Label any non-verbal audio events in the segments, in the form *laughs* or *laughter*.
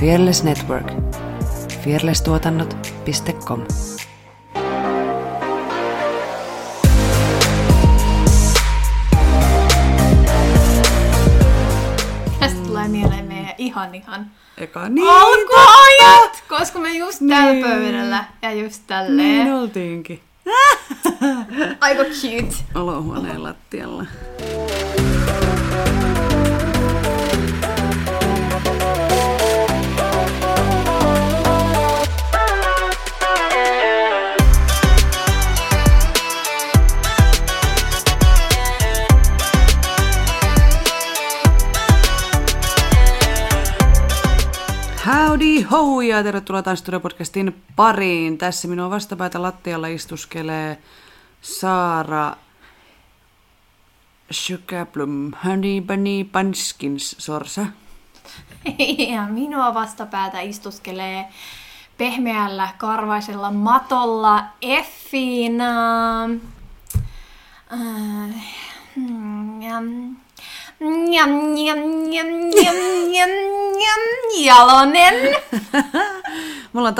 Fearless Network. fearlesstuotannot.com Tästä tulee mieleen meidän ihan ihan Eka niin. alkuajat, koska me just tällä Niin. pöydällä ja just tälleen. Niin oltiinkin. *laughs* Aika cute. Olohuoneen lattialla. Ja tervetuloa Tanssistudio-podcastin pariin. Tässä minua vastapäätä lattialla istuskelee Saara Sugarplum Honey Bunny Punskins Sorsa. *laughs* Ja minua vastapäätä istuskelee pehmeällä karvaisella matolla Effiina. Äh, mm, jam. Jam, jam, jam, jam, jam, jam, Jalonen. *laughs* Me ollaan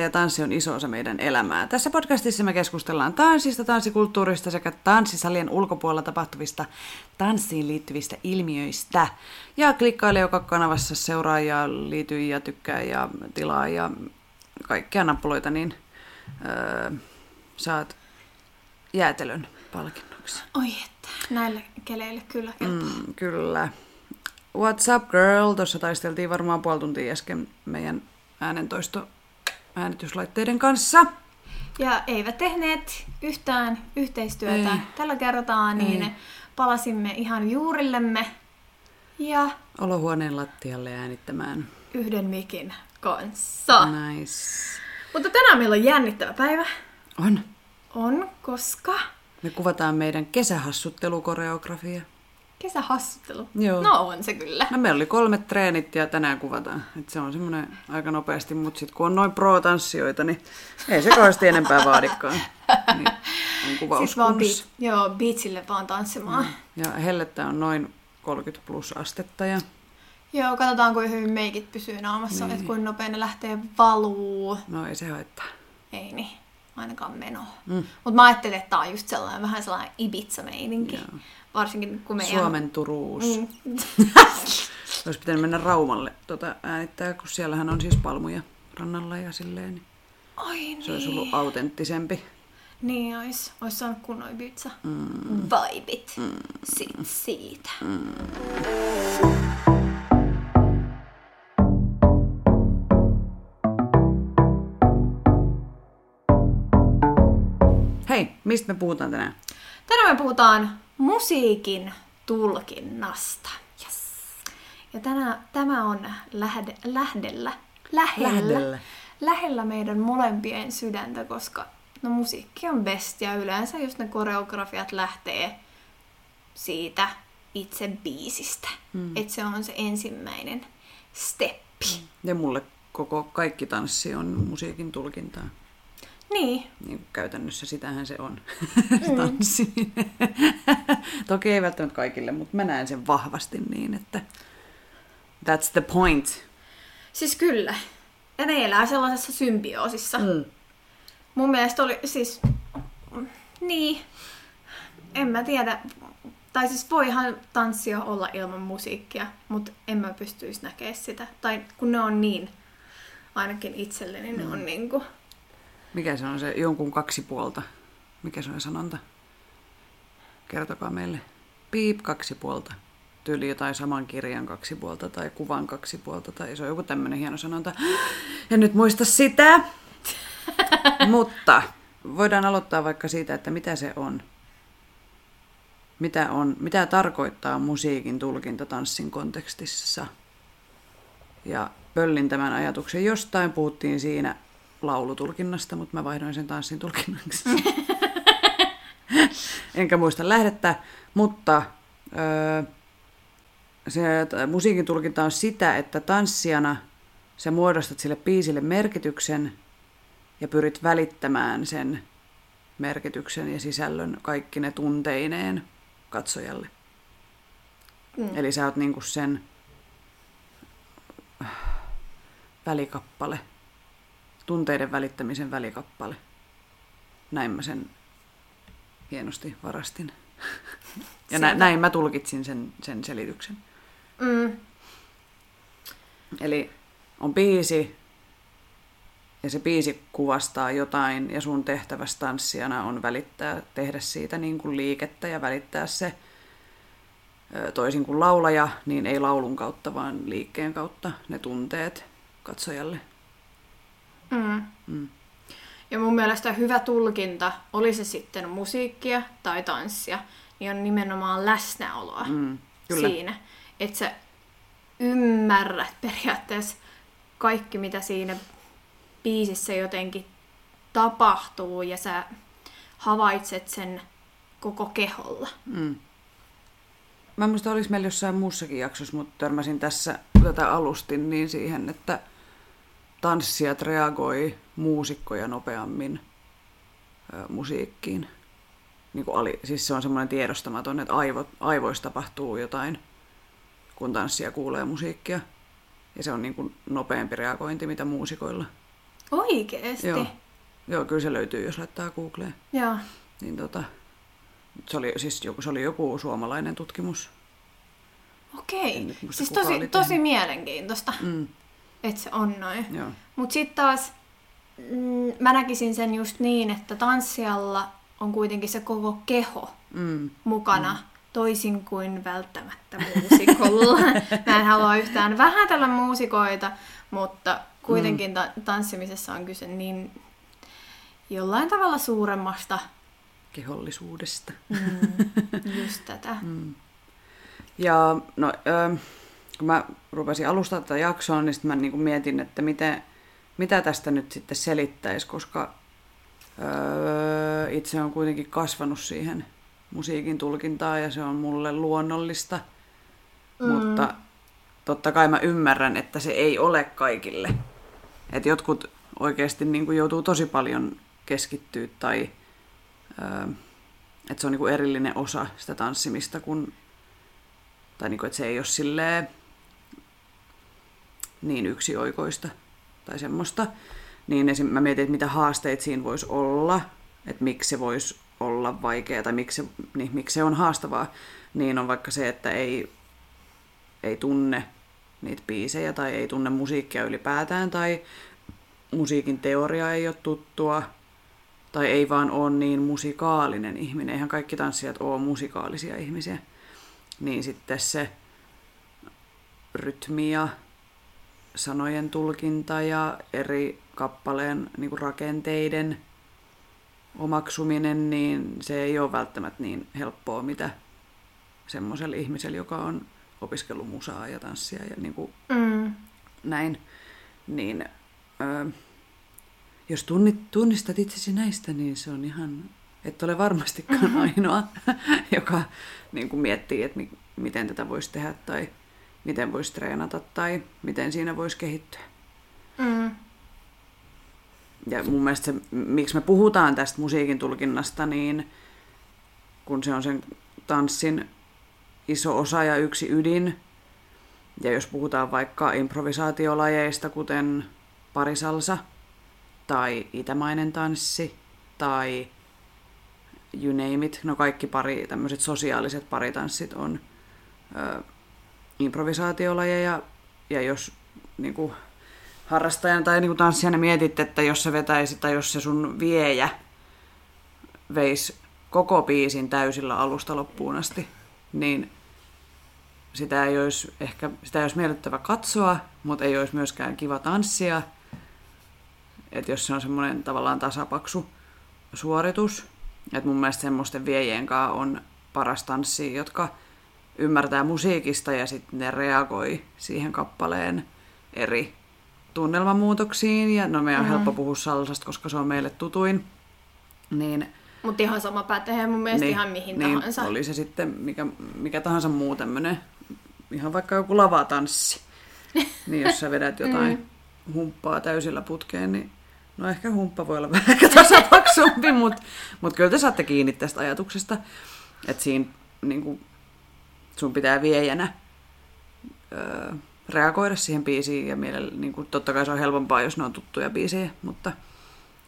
ja tanssi on iso osa meidän elämää. Tässä podcastissa me keskustellaan tanssista, tanssikulttuurista sekä tanssisalien ulkopuolella tapahtuvista tanssiin liittyvistä ilmiöistä. Ja klikkaile joka kanavassa seuraa ja liity ja tykkää ja tilaa ja kaikkia nappuloita, niin öö, saat jäätelön palkinnoksi. Oi että, näille keleille kyllä kelpaa. Mm, kyllä. What's up girl? Tuossa taisteltiin varmaan puoli tuntia äsken meidän äänentoisto äänityslaitteiden kanssa. Ja eivät tehneet yhtään yhteistyötä Ei. tällä kertaa, niin Ei. palasimme ihan juurillemme ja Olohuoneen lattialle äänittämään. yhden mikin kanssa. Nice. Mutta tänään meillä on jännittävä päivä. On. On, koska Me kuvataan meidän kesähassuttelukoreografia. kesähassuttelu. Joo. No on se kyllä. No meillä oli kolmet treenit ja tänään kuvataan. Et se on semmoinen aika nopeasti, mutta sitten kun on noin pro-tanssijoita, niin ei se kauheasti enempää vaadikaan. Niin on kuvaus Siis vaan beat, joo, beatsille vaan tanssimaan. Ja hellettä on noin 30 plus astetta ja Joo, katsotaan kuinka hyvin meikit pysyy naamassa, niin. että kuinka nopein ne lähtee valuu. no ei se haittaa. Ei niin, ainakaan meno. Mm. Mutta mä ajattelin, että tää on just sellainen vähän sellainen Ibiza-meininki. Joo. Varsinkin kun meidän... Suomen Turuus. Mm. *laughs* Olisi pitänyt mennä Raumalle tota äänittää, kun siellähän on siis palmuja rannalla ja silleen. Niin Ai niin. se olisi ollut autenttisempi. Niin ois. Ois saanut kunnon Ibiza. Mm. Vibit. Mm. Sit siitä. Mm. Hei, mistä me puhutaan tänään? Tänään me puhutaan musiikin tulkinnasta. Yes. Ja tänään, tämä on lähde, lähdellä, lähellä, Lähdellä. lähellä meidän molempien sydäntä, koska no musiikki on best ja yleensä just ne koreografiat lähtee siitä itse biisistä. Mm. Että se on se ensimmäinen steppi. Mm. Ja mulle koko kaikki tanssi on musiikin tulkintaa. Niin, Niin kuin käytännössä sitähän se on, mm. *laughs* tanssi. *laughs* Toki ei välttämättä kaikille, mutta mä näen sen vahvasti niin, että that's the point. siis kyllä. Ja ne elää sellaisessa symbioosissa. Mm. Mun mielestä oli siis... Niin. En mä tiedä. Tai siis voihan tanssia olla ilman musiikkia, mutta en mä pystyisi näkemään sitä. Tai kun ne on niin, ainakin itselleni ne on niinku... Mikä se on se jonkun kaksi puolta? Mikä se on sanonta? Kertokaa meille. Piip kaksi puolta. Tyyli jotain saman kirjan kaksi puolta tai kuvan kaksi puolta tai se on joku tämmöinen hieno sanonta. En nyt muista sitä. *laughs* Mutta voidaan aloittaa vaikka siitä, että mitä se on. Mitä, on, mitä tarkoittaa musiikin tulkinta tanssin kontekstissa. Ja pöllin tämän ajatuksen jostain. Puhuttiin siinä laulutulkinnasta, mutta mä vaihdoin sen tanssin tulkinnaksi. *laughs* Enkä muista lähdettä, mutta öö, se musiikin tulkinta on sitä, että tanssijana sä muodostat sille biisille merkityksen ja pyrit välittämään sen merkityksen ja sisällön kaikki ne tunteineen katsojalle. Mm. Eli sä oot niinku sen välikappale, tunteiden välittämisen välikappale. Näin mä sen hienosti varastin. Ja nä- näin mä tulkitsin sen, sen selityksen. Mm. Eli on biisi, ja se biisi kuvastaa jotain, ja sun tehtävässä tanssijana on välittää, tehdä siitä niin kuin liikettä ja välittää se toisin kuin laulaja, niin ei laulun kautta, vaan liikkeen kautta ne tunteet katsojalle. Mm. Mm. Ja mun mielestä hyvä tulkinta, oli se sitten musiikkia tai tanssia, niin on nimenomaan läsnäoloa Mm, kyllä. siinä. Että sä ymmärrät periaatteessa kaikki, mitä siinä biisissä jotenkin tapahtuu ja sä havaitset sen koko keholla. Mm. Mä en muista, oliko meillä jossain muussakin jaksossa, mutta törmäsin tässä, tätä alustin, niin siihen, että tanssijat reagoi muusikkoja nopeammin ö, musiikkiin. Niin kuin ali, siis se on semmoinen tiedostamaton, että aivo, aivoissa tapahtuu jotain, kun tanssija kuulee musiikkia. Ja se on niin kuin nopeampi reagointi, mitä muusikoilla. Oikeesti? Joo. Joo, kyllä se löytyy, jos laittaa Googleen. Joo. Niin tota, se oli, siis joku, se oli joku suomalainen tutkimus. Okei. Siis tosi, tosi mielenkiintoista, Mm, että se on noin. Mutta sitten taas mm, mä näkisin sen just niin, että tanssijalla on kuitenkin se koko keho Mm, mukana, mm. toisin kuin välttämättä muusikolla. *laughs* mä en halua yhtään vähätellä muusikoita, mutta kuitenkin ta- tanssimisessa on kyse niin jollain tavalla suuremmasta kehollisuudesta. mm, just tätä. *laughs* Mm. Ja no, ö, kun mä rupesin alustaa tätä jaksoa, niin sit mä niinku mietin, että miten, mitä tästä nyt sitten selittäisi, koska ö, itse on kuitenkin kasvanut siihen musiikin tulkintaan ja se on mulle luonnollista. Mm. Mutta totta kai mä ymmärrän, että se ei ole kaikille. Että jotkut oikeasti niin kuin joutuu tosi paljon keskittyä tai ö, että se on niin kuin erillinen osa sitä tanssimista, kun, tai niin kuin, että se ei ole silleen niin yksioikoista tai semmoista. Niin esim. mä mietin, että mitä haasteita siinä voisi olla, että miksi se voisi olla vaikea tai miksi se, niin, miksi se on haastavaa. Niin on vaikka se, että ei, ei tunne niitä biisejä tai ei tunne musiikkia ylipäätään tai musiikin teoria ei ole tuttua tai ei vaan ole niin musikaalinen ihminen. Eihän kaikki tanssijat ole musikaalisia ihmisiä. Niin sitten se rytmi ja sanojen tulkinta ja eri kappaleen niin kuin rakenteiden omaksuminen, niin se ei ole välttämättä niin helppoa, mitä semmoiselle ihmiselle, joka on opiskellut musaa ja tanssia ja niin kuin Mm. näin. Niin ö, jos tunnit, tunnistat itsesi näistä, niin se on ihan, et ole varmastikaan *laughs* ainoa, *laughs* joka niin kuin miettii, että mi, miten tätä voisi tehdä tai miten voisi treenata tai miten siinä voisi kehittyä. Mm. Ja mun mielestä se, miksi me puhutaan tästä musiikin tulkinnasta, niin kun se on sen tanssin iso osa ja yksi ydin, ja jos puhutaan vaikka improvisaatiolajeista, kuten parisalsa tai itämainen tanssi tai you name it, no kaikki pari, tämmöiset sosiaaliset paritanssit on ö, improvisaatiolajeja, ja jos niin kuin, harrastajana tai niin tanssijana mietit, että jos se vetäisi tai jos se sun viejä veisi koko biisin täysillä alusta loppuun asti, niin sitä ei olisi ehkä sitä ei olisi miellyttävä katsoa, mutta ei olisi myöskään kiva tanssia. Että jos se on semmoinen tavallaan tasapaksu suoritus, että mun mielestä semmoisten viejien kanssa on paras tanssi, jotka ymmärtää musiikista ja sitten ne reagoi siihen kappaleen eri tunnelmamuutoksiin. Ja no meidän on Mm. helppo puhua salsasta, koska se on meille tutuin. Niin Mutta ihan sama pätee mun mielestä niin, ihan mihin niin, tahansa. Oli se sitten mikä, mikä tahansa muu tämmönen, ihan vaikka joku lavatanssi. *laughs* niin jos sä vedät jotain Mm. humppaa täysillä putkeen, niin no ehkä humppa voi olla vähän *laughs* tasapaksumpi, mutta mut kyllä te saatte kiinni tästä ajatuksesta, että siinä niin kuin, sun pitää viejänä öö, reagoida siihen biisiin ja mielellä, niin kuin, totta kai se on helpompaa, jos ne on tuttuja biisejä, mutta,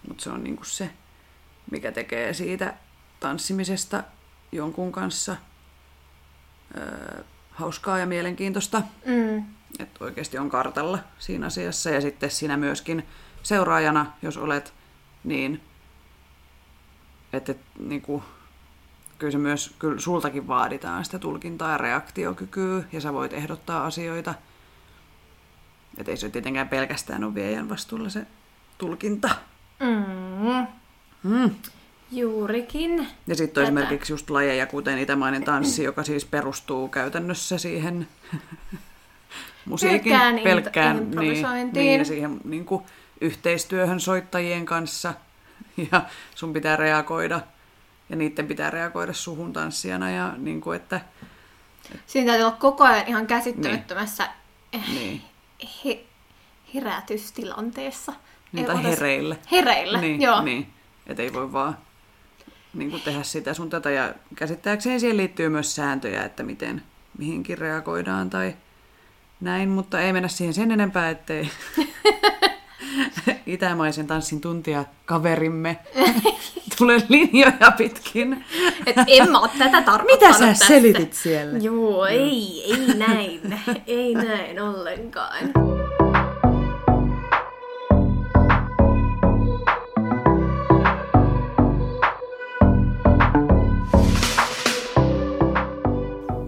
mutta se on niin kuin se, mikä tekee siitä tanssimisesta jonkun kanssa öö, hauskaa ja mielenkiintoista. Mm. Että oikeasti on kartalla siinä asiassa. Ja sitten sinä myöskin seuraajana, jos olet, niin että et, niin kuin, kyllä se myös, kyllä sultakin vaaditaan sitä tulkintaa ja reaktiokykyä, ja sä voit ehdottaa asioita. Että ei se tietenkään pelkästään ole viejän vastuulla se tulkinta. Mm. Mm. Juurikin. Ja sitten esimerkiksi just lajeja, kuten itämainen tanssi, joka siis perustuu käytännössä siihen *laughs* musiikin Pelkkään pelkkään niin, niin, ja siihen niin kuin, yhteistyöhön soittajien kanssa. *laughs* Ja sun pitää reagoida, ja niiden pitää reagoida suhun tanssijana, ja niin kuin, että Siinä täytyy olla koko ajan ihan käsittämättömässä niin, he, herätystilanteessa. niin tai otas- hereillä. Hereillä, niin, joo. Niin, että ei voi vaan niin kuin tehdä sitä sun tätä. Ja käsittääkseni siihen liittyy myös sääntöjä, että miten mihinkin reagoidaan tai näin, mutta ei mennä siihen sen enempää, ettei *laughs* *laughs* itämaisen tanssin tuntija kaverimme *laughs* tule linjoja pitkin. Et en mä oo tätä tarkoittanut Mitä sä tästä. selitit siellä? Joo, ei, ei näin. ei näin ollenkaan.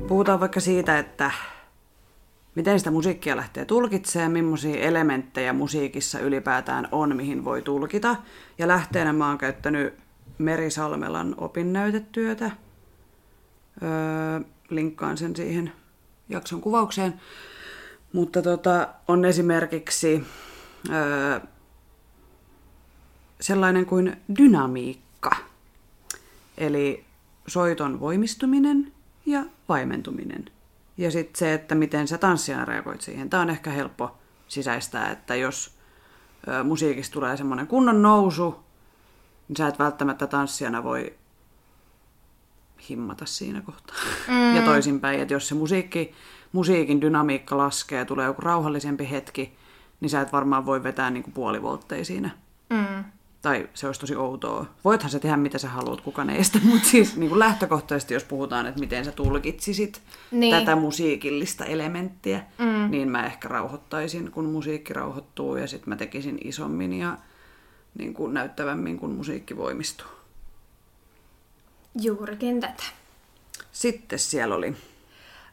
Puhutaan vaikka siitä, että miten sitä musiikkia lähtee tulkitsemaan, millaisia elementtejä musiikissa ylipäätään on, mihin voi tulkita. Ja lähteenä mä oon käyttänyt Meri Salmelan opinnäytetyötä. Öö, linkkaan sen siihen jakson kuvaukseen. Mutta tota, on esimerkiksi öö, sellainen kuin dynamiikka. Eli soiton voimistuminen ja vaimentuminen. Ja sitten se, että miten sä tanssijana reagoit siihen. Tämä on ehkä helppo sisäistää, että jos ö, musiikista tulee semmoinen kunnon nousu, niin sä et välttämättä tanssijana voi himmata siinä kohtaa. Mm. Ja toisinpäin, että jos se musiikki, musiikin dynamiikka laskee ja tulee joku rauhallisempi hetki, niin sä et varmaan voi vetää niinku puolivoltteja siinä. Mm. Tai se olisi tosi outoa. Voithan sä tehdä mitä sä haluat, kukaan ei estä, mutta siis niin kuin lähtökohtaisesti, jos puhutaan, että miten sä tulkitsisit Niin. niin. tätä musiikillista elementtiä, mm. niin mä ehkä rauhoittaisin, kun musiikki rauhoittuu, ja sitten mä tekisin isommin ja niin kuin näyttävämmin, kun musiikki voimistuu. Juurikin tätä. Sitten siellä oli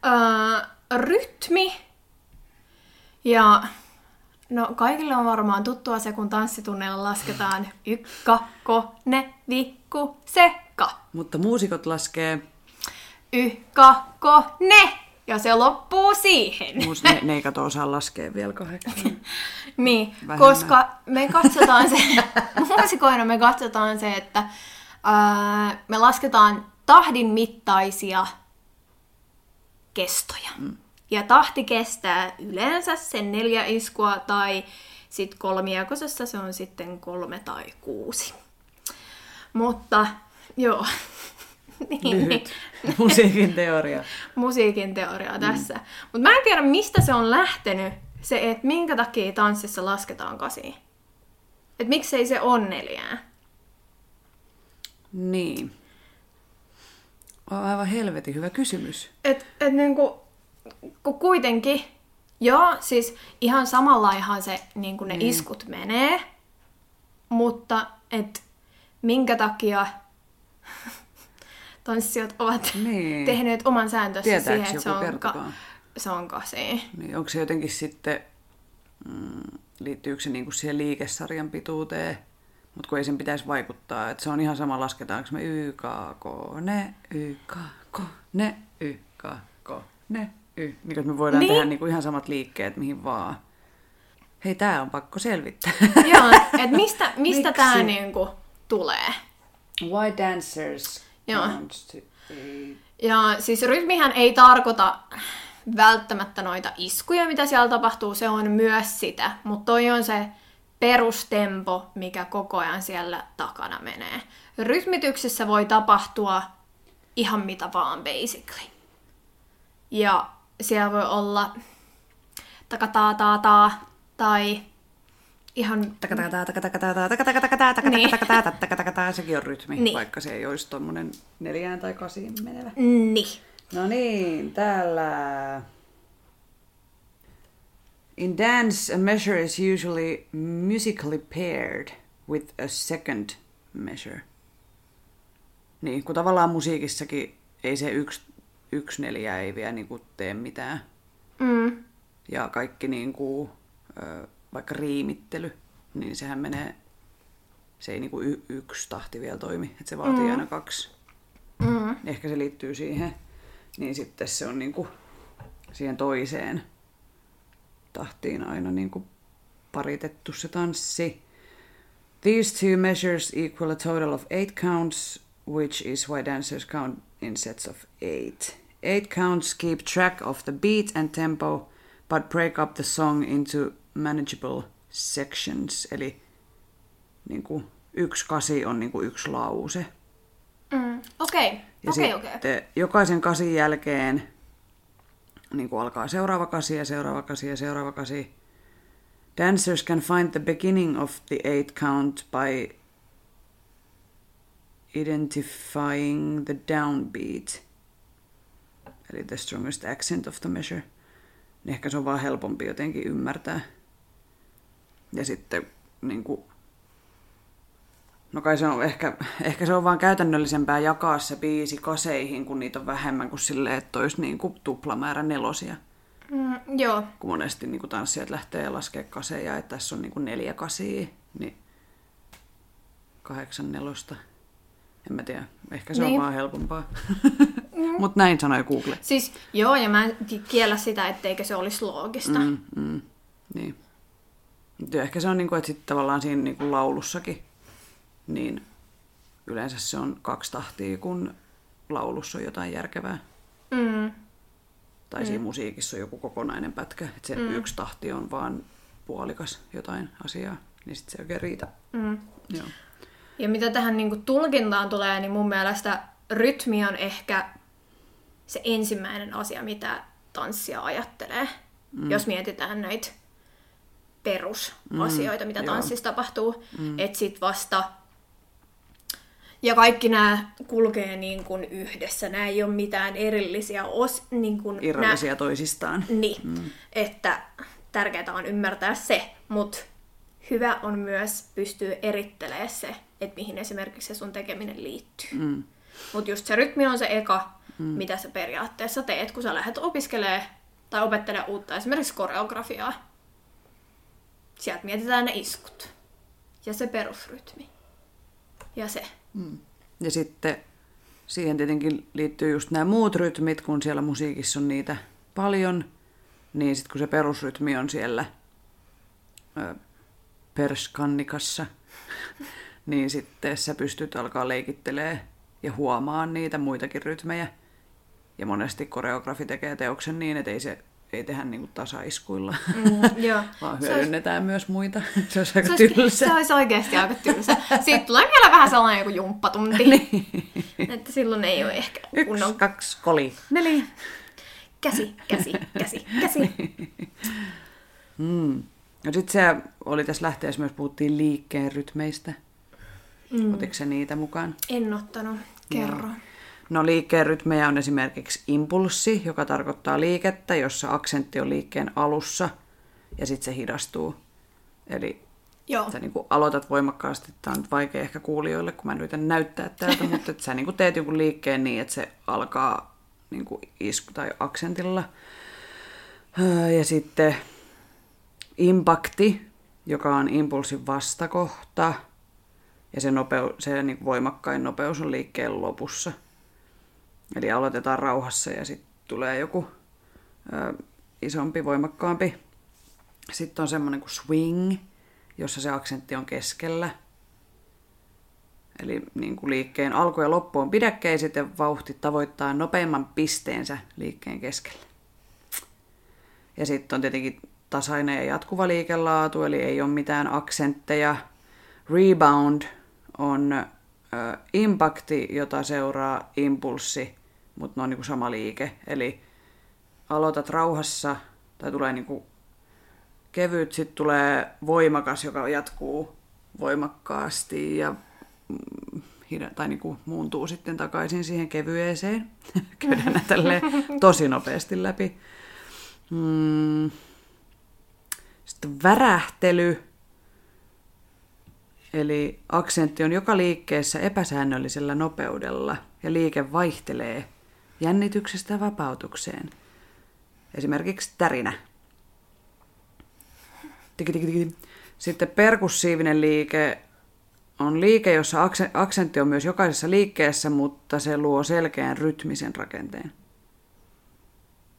Öö, rytmi. Ja no kaikille on varmaan tuttua se, kun tanssitunneilla lasketaan ykka, ko, ne, vikku, sekka. Mutta muusikot laskee, Ykka, ko, ne. Ja se loppuu siihen. muus, ne, ne ei kato osaa laskea vielä kahdeksan. *laughs* Niin, Vähemmän. koska me katsotaan se, *laughs* muusikoina me katsotaan se, että ää, me lasketaan tahdin mittaisia kestoja. Mm. Ja tahti kestää yleensä sen neljä iskua tai sitten kolmiakosessa se on sitten kolme tai kuusi. Mutta joo, *laughs* niin, Lyhyt musiikin teoria. musiikin teoria tässä. Mutta mä en tiedä, mistä se on lähtenyt, se, että minkä takia tanssissa lasketaan kasi. Että miksei se on neljää. Niin. On aivan helvetin hyvä kysymys. Et, et niinku, kun kuitenkin, joo, siis ihan samanlaihan se niinku ne iskut menee, mutta et minkä takia tanssijat ovat Niin. *laughs* tehneet oman sääntössä Tietääks siihen, että se on, ka- se on kasi. Niin onko se jotenkin sitten, mm, liittyykö se niinku siihen liikesarjan pituuteen, mutta kun ei sen pitäisi vaikuttaa, että se on ihan sama lasketaanko me y, k, k, ne, y, k, k, ne, y, k, k, ne, y. Niin että me voidaan Niin. tehdä niinku ihan samat liikkeet mihin vaan. Hei, tää on pakko selvittää. Joo, että mistä, *laughs* mistä tämä niinku tulee. Why dancers Joo. eat? Ja siis rytmihän ei tarkoita välttämättä noita iskuja, mitä siellä tapahtuu, se on myös sitä, mutta toi on se perustempo, mikä koko ajan siellä takana menee. Rytmityksessä voi tapahtua ihan mitä vaan basically. Ja siellä voi olla takataataa tai ihan... Sekin on rytmi, Niin. vaikka se ei olisi tuommoinen neljään tai kasiin menevä. Niin. No niin, täällä... In dance, a measure is usually musically paired with a second measure. Niin, kun tavallaan musiikissakin ei se yksi, yksi neljä ei vielä niin kuin tee mitään. Mm. Ja kaikki niin kuin, ö, vaikka riimittely, niin sehän menee, se ei niin kuin y- yksi tahti vielä toimi, että se vaatii mm. aina kaksi. Mm. Ehkä se liittyy siihen, niin sitten se on niin kuin siihen toiseen tahtiin aina niin kuin paritettu se tanssi. These two measures equal a total of eight counts, which is why dancers count in sets of eight. Eight counts keep track of the beat and tempo, but break up the song into manageable sections. Eli niin kuin yksi kasi on niin kuin yksi lause. Mm. Okei, Ja okei, sitten okei. jokaisen kasin jälkeen niin kuin alkaa seuraava kasi ja seuraava kasi ja seuraava kasi. Dancers can find the beginning of the eight count by identifying the downbeat, eli the strongest accent of the measure. Ehkä se on vaan helpompi jotenkin ymmärtää. Ja sitten niin kuin, No kai se on ehkä, ehkä se on vaan käytännöllisempää jakaa se biisi kaseihin, kun niitä on vähemmän kuin silleen, että olisi niin kuin tuplamäärä nelosia. Mm, joo. Kun monesti niin kuin tanssijat lähtee laskea kaseja, että tässä on niin kuin neljä kasia, niin kahdeksan nelosta. En mä tiedä, ehkä se Niin. on vaan helpompaa. *laughs* Mutta näin sanoi Google. Siis joo, ja mä en ki- kiellä sitä, etteikö se olisi loogista. Mm. Mm, mm, niin. Ehkä se on niin kuin, että sitten tavallaan siinä niin kuin laulussakin, niin yleensä se on kaksi tahtia, kun laulussa on jotain järkevää. Mm. Tai siinä musiikissa on joku kokonainen pätkä, että se mm. yksi tahti on vaan puolikas jotain asiaa, niin sitten se ei oikein riitä. Mm. Joo. Ja mitä tähän niin kuin tulkintaan tulee, niin mun mielestä rytmi on ehkä se ensimmäinen asia, mitä tanssia ajattelee. Mm. Jos mietitään näitä perusasioita, mm, mitä joo. tanssissa tapahtuu. Mm. Että sit vasta... Ja kaikki nämä kulkee niin kuin yhdessä. Nämä ei ole mitään erillisiä os... Niin kuin Irrallisia toisistaan. niin, mm. että tärkeää on ymmärtää se, mutta hyvä on myös pystyä erittelemään se, että mihin esimerkiksi se sun tekeminen liittyy. Mm. Mutta just se rytmi on se eka, mm. mitä sä periaatteessa teet, kun sä lähdet opiskelemaan tai opettelemaan uutta esimerkiksi koreografiaa. Sieltä mietitään ne iskut ja se perusrytmi ja se. Ja sitten siihen tietenkin liittyy just nämä muut rytmit, kun siellä musiikissa on niitä paljon, niin sitten kun se perusrytmi on siellä ö, perskannikassa, *laughs* niin sitten sä pystyt alkaa leikittelee ja huomaan niitä muitakin rytmejä. Ja monesti koreografi tekee teoksen niin, että ei se ei tehdä niinku tasaiskuilla, Mm, *laughs* joo. vaan Se olisi- hyödynnetään myös muita. *laughs* Se olisi aika Se olisi, tylsä. se olisi oikeasti aika tylsä. Siitä tulee vielä vähän sellainen joku jumppatunti. *laughs* Niin. Että silloin ei ole ehkä Yksi, kunnon kaksi, koli, neljä. käsi, käsi, käsi, käsi. Mm. No sit se oli tässä lähteessä myös puhuttiin liikkeen rytmeistä. Mm. Otitko se niitä mukaan? En ottanut. Kerro. No liikkeen rytmejä on esimerkiksi impulssi, joka tarkoittaa liikettä, jossa aksentti on liikkeen alussa ja sitten se hidastuu. Eli Joo. sä niin aloitat voimakkaasti, tämä on nyt vaikea ehkä kuulijoille, kun mä yritän näyttää täältä, *laughs* mutta että sä niin teet jonkun liikkeen niin, että se alkaa niin isku- tai aksentilla. Öö, Ja sitten impakti, joka on impulssin vastakohta, ja se, nopeu, se niin voimakkain nopeus on liikkeen lopussa. Eli aloitetaan rauhassa ja sitten tulee joku ö, isompi, voimakkaampi. Sitten on semmoinen kuin swing, jossa se aksentti on keskellä. Eli niin kuin liikkeen alku ja loppu on pidäkkeiset ja vauhti tavoittaa nopeimman pisteensä liikkeen keskellä. Ja sitten on tietenkin tasainen ja jatkuva liikelaatu, eli ei ole mitään aksentteja. Rebound on ö, impakti, jota seuraa impulssi, mutta ne on niinku sama liike. Eli aloitat rauhassa, tai tulee niinku kevyt, sitten tulee voimakas, joka jatkuu voimakkaasti ja mm, tai niin kuin muuntuu sitten takaisin siihen kevyeeseen. *laughs* Käydään nää tälleen tosi nopeasti läpi. Mm. Sitten värähtely. Eli aksentti on joka liikkeessä epäsäännöllisellä nopeudella ja liike vaihtelee jännityksestä vapautukseen. Esimerkiksi tärinä. Sitten perkussiivinen liike on liike, jossa akse- aksentti on myös jokaisessa liikkeessä, mutta se luo selkeän rytmisen rakenteen.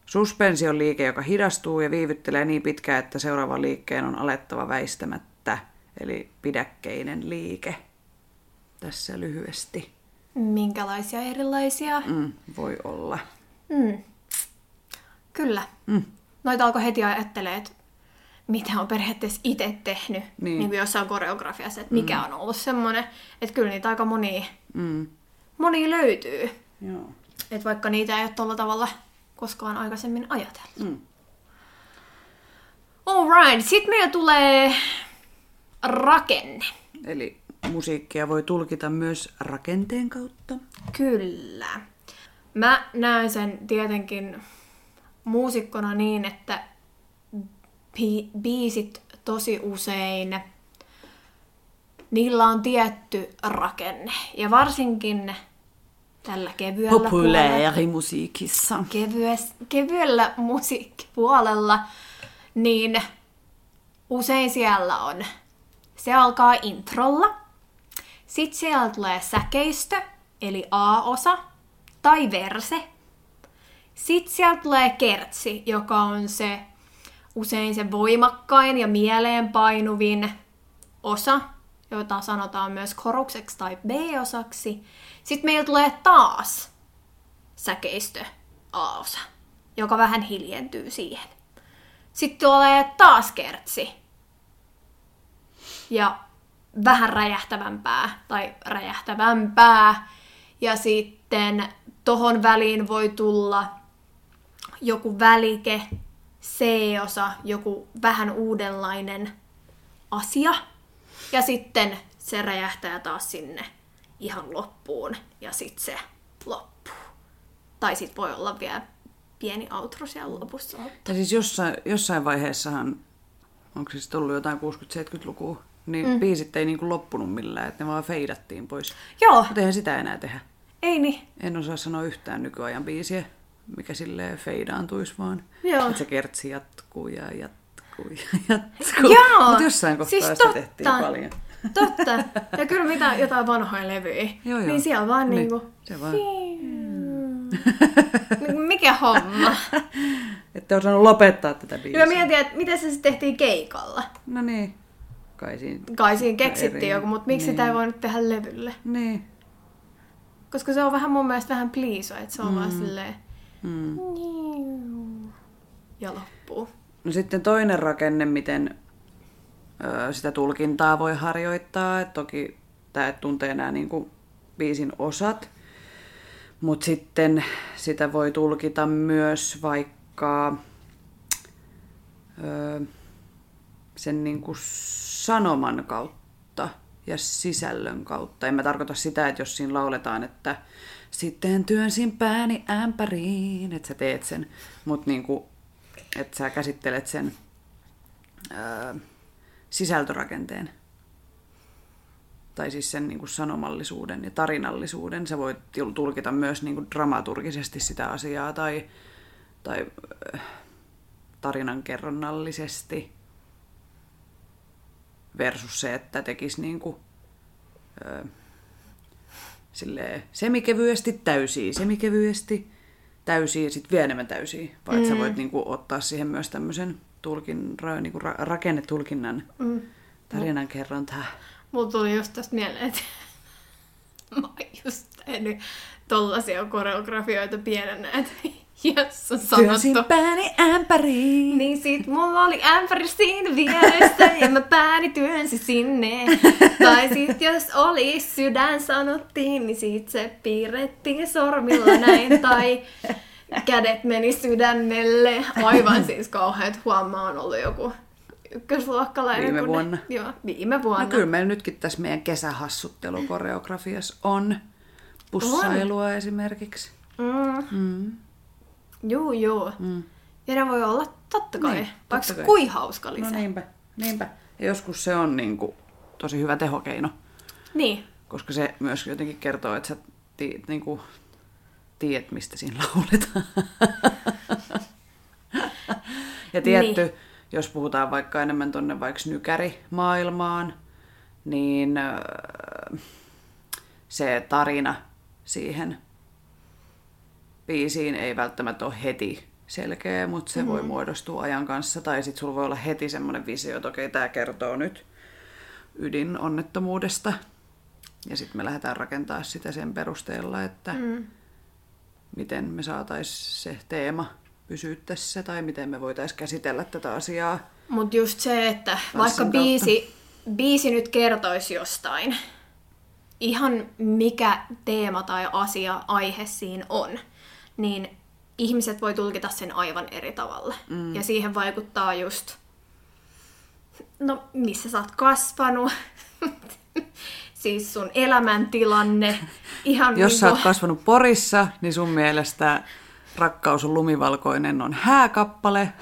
Suspensi on liike, joka hidastuu ja viivyttelee niin pitkään, että seuraavan liikkeen on alettava väistämättä, eli pidäkkeinen liike. Tässä lyhyesti. Minkälaisia erilaisia? Mm, voi olla. Mm. Kyllä. Mm. Noita alkoi heti ajattelee, että mitä on periaatteessa itse tehnyt, Niin. niin. kuin jossain koreografiassa, että mikä mm. on ollut semmoinen, että kyllä niitä aika moni, Mm. moni löytyy. Joo. Että vaikka niitä ei ole tuolla tavalla koskaan aikaisemmin ajateltu. Mm. Alright, sitten meillä tulee rakenne. Eli musiikkia voi tulkita myös rakenteen kautta. Kyllä. Mä näen sen tietenkin muusikkona niin, että bi- biisit tosi usein, niillä on tietty rakenne. Ja varsinkin tällä kevyellä puolella, Populaarimusiikissa. kevyes, kevyellä musiikkipuolella, niin usein siellä on, se alkaa introlla, sitten siellä tulee säkeistö, eli A-osa, tai verse. Sitten sieltä tulee kertsi, joka on se usein se voimakkain ja mieleenpainuvin osa, jota sanotaan myös korukseksi tai B-osaksi. Sitten meillä tulee taas säkeistö A-osa, joka vähän hiljentyy siihen. Sitten tulee taas kertsi. Ja vähän räjähtävämpää tai räjähtävämpää. Ja sitten tohon väliin voi tulla joku välike, C-osa, joku vähän uudenlainen asia. Ja sitten se räjähtää taas sinne ihan loppuun ja sitten se loppuu. Tai sitten voi olla vielä pieni outro siellä lopussa. Tai siis jossain, jossain vaiheessahan, onko sitten ollut jotain 60-70-lukua, niin mm. biisit ei niinku loppunut millään, että ne vaan feidattiin pois. Joo, Mutta eihän sitä enää tehdä. ei niin. En osaa sanoa yhtään nykyajan biisiä, mikä silleen feidaantuisi vaan. Joo. Että se kertsi jatkuu ja jatkuu ja *laughs* jatkuu. Joo, Mutta jossain kohtaa siis sitä totta. tehtiin paljon. Totta. *laughs* Ja kyllä mitä jotain vanhoja levyjä. Joo, joo. Niin siellä vaan Niin, niinku... se vaan. *laughs* Mikä homma? Että osannut lopettaa tätä biisiä. mä mietin, että miten se sitten tehtiin keikalla. No niin. Kai siinä. Kai siinä keksittiin Eri- joku, mutta miksi niin. sitä ei voinut tehdä levylle? Niin. Koska se on vähän mun mielestä vähän pliiso, että se on mm. vaan silleen... Mm. Ja loppuu. No sitten toinen rakenne, miten ö, sitä tulkintaa voi harjoittaa. Et toki tämä et tuntee nämä niinku biisin osat, mutta sitten sitä voi tulkita myös vaikka ö, sen niinku sanoman kautta ja sisällön kautta. En mä tarkoita sitä, että jos siinä lauletaan, että sitten työnsin pääni ämpäriin, että sä teet sen, mutta niinku, että sä käsittelet sen ö, sisältörakenteen. Tai siis sen niin kuin sanomallisuuden ja tarinallisuuden. Sä voit tulkita myös niin kuin dramaturgisesti sitä asiaa tai, tai äh, tarinankerronnallisesti versus se, että tekisi niin kuin, äh, silleen semikevyesti täysiä, semikevyesti täysiä ja sitten vielä enemmän täysiä. Vai mm. sä voit niin kuin, ottaa siihen myös tämmöisen tulkin, ra, niin kuin, ra, rakennetulkinnan Mm. tarinankerrontaa. Mulla tuli just tästä mieleen, että *laughs* mä oon just tehnyt tollasia koreografioita pienenä, että jos on Työnsin sanottu. pääni ämpäriin. Niin sit mulla oli ämpäri siinä vieressä ja mä pääni työnsi sinne. Tai sit jos oli sydän sanottiin, niin sit se piirrettiin sormilla näin. Tai kädet meni sydämelle. Aivan siis kauheat huomaa on ollut joku ykkösluokkalainen. Viime kun vuonna. Ne, joo, viime vuonna. No kyllä meillä nytkin tässä meidän kesähassuttelukoreografiassa on pussailua on. esimerkiksi. Mm. Mm. Juu, juu. Mm. Ja ne voi olla totta kai, Niin, niin, totta vaikka kai. kuin hauska lisä. No niinpä, niinpä. Ja joskus se on niin kuin, tosi hyvä tehokeino, Niin. koska se myös jotenkin kertoo, että sä ti, niin kuin, tiedät, mistä siinä lauletaan. ja tietty, niin. jos puhutaan vaikka enemmän tonne vaikka nykärimaailmaan, niin se tarina siihen biisiin ei välttämättä ole heti selkeä, mutta se mm. voi muodostua ajan kanssa. Tai sitten sulla voi olla heti semmoinen visio, että okei, tämä kertoo nyt ydinonnettomuudesta. Ja sitten me lähdetään rakentamaan sitä sen perusteella, että mm. miten me saataisiin se teema pysyä tässä, tai miten me voitaisiin käsitellä tätä asiaa. Mutta just se, että vaikka biisi, biisi nyt kertoisi jostain, ihan mikä teema tai asia, aihe siinä on, niin ihmiset voi tulkita sen aivan eri tavalla. Mm. Ja siihen vaikuttaa just, no missä sä oot kasvanut, *laughs* siis sun elämäntilanne, ihan Jos sä niinku- oot kasvanut Porissa, niin sun mielestä Rakkaus on lumivalkoinen on hääkappale.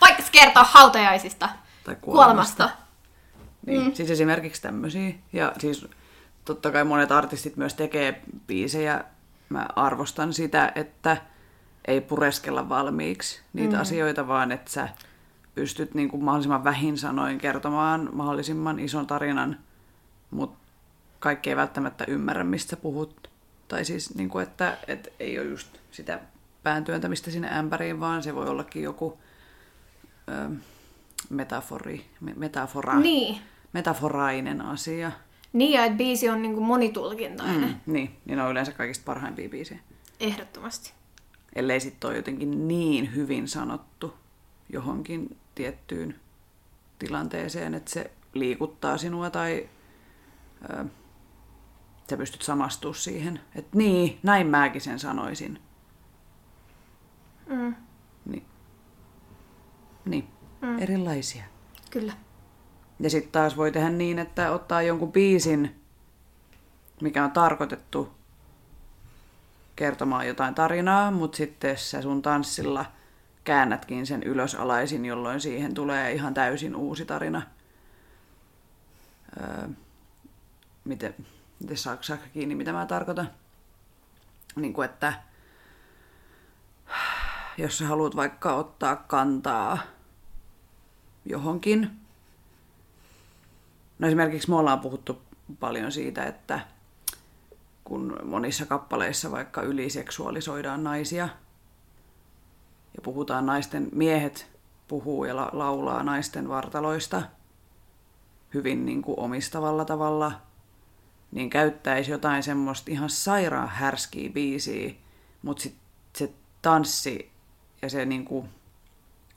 vaikka se kertoo hautajaisista, Tai kuolemasta. Niin, mm. siis esimerkiksi tämmöisiä. Ja siis totta kai monet artistit myös tekee biisejä. Mä arvostan sitä, että ei pureskella valmiiksi niitä mm. asioita, vaan että sä pystyt niin kuin mahdollisimman vähin sanoin kertomaan mahdollisimman ison tarinan, mutta kaikki ei välttämättä ymmärrä, mistä sä puhut. Tai siis, niin kuin, että, että ei ole just sitä pään työntämistä sinne ämpäriin, vaan se voi ollakin joku ö, metafori, me- metafora, Niin. metaforainen asia. Niin, ja että biisi on niinku monitulkintainen, mm. Niin, niin on yleensä kaikista parhaimpia biisejä. ehdottomasti. Ellei sitten ole jotenkin niin hyvin sanottu johonkin tiettyyn tilanteeseen, että se liikuttaa sinua tai ö, sä pystyt samastumaan siihen. Että niin, näin mäkin sen sanoisin. Mm. Niin, niin. Mm. erilaisia. Kyllä. Ja sitten taas voi tehdä niin, että ottaa jonkun biisin, mikä on tarkoitettu kertomaan jotain tarinaa, mutta sitten sä sun tanssilla käännätkin sen ylösalaisin, jolloin siihen tulee ihan täysin uusi tarina. Öö, miten, miten saako, saako kiinni, mitä mä tarkoitan? Niin kuin, että jos sä haluat vaikka ottaa kantaa johonkin, No esimerkiksi me ollaan puhuttu paljon siitä, että kun monissa kappaleissa vaikka yliseksuaalisoidaan naisia ja puhutaan naisten, miehet puhuu ja la- laulaa naisten vartaloista hyvin niin kuin omistavalla tavalla, niin käyttäisi jotain semmoista ihan sairaan härskiä biisiä, mutta sitten se tanssi ja se niin kuin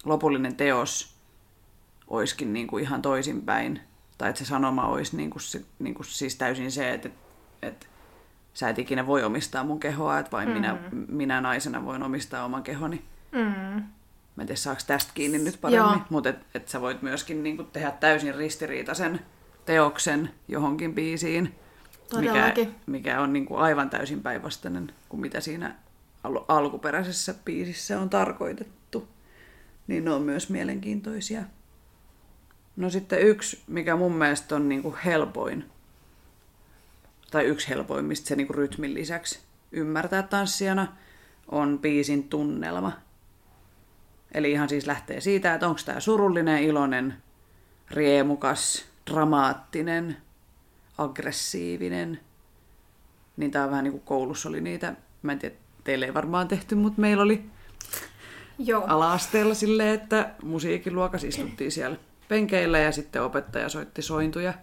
lopullinen teos olisikin niin kuin ihan toisinpäin. Tai että se sanoma olisi niin kuin, se, niin kuin siis täysin se, että, että sä et ikinä voi omistaa mun kehoa, että vain mm. minä, minä naisena voin omistaa oman kehoni. Mm. Mä en tiedä, saako tästä kiinni nyt paremmin, Joo. mutta et, et sä voit myöskin niin kuin tehdä täysin ristiriitaisen teoksen johonkin biisiin, mikä, mikä on niin kuin aivan täysin päinvastainen kuin mitä siinä al- alkuperäisessä biisissä on tarkoitettu. Niin ne on myös mielenkiintoisia. No sitten yksi, mikä mun mielestä on niinku helpoin, tai yksi helpoimmista se niinku rytmin lisäksi ymmärtää tanssijana, on biisin tunnelma. Eli ihan siis lähtee siitä, että onko tämä surullinen, iloinen, riemukas, dramaattinen, aggressiivinen. Niin tää on vähän niin kuin koulussa oli niitä, mä en tiedä, teille ei varmaan tehty, mutta meillä oli Joo. ala-asteella silleen, että musiikiluokas istuttiin siellä penkeillä ja sitten opettaja soitti sointuja.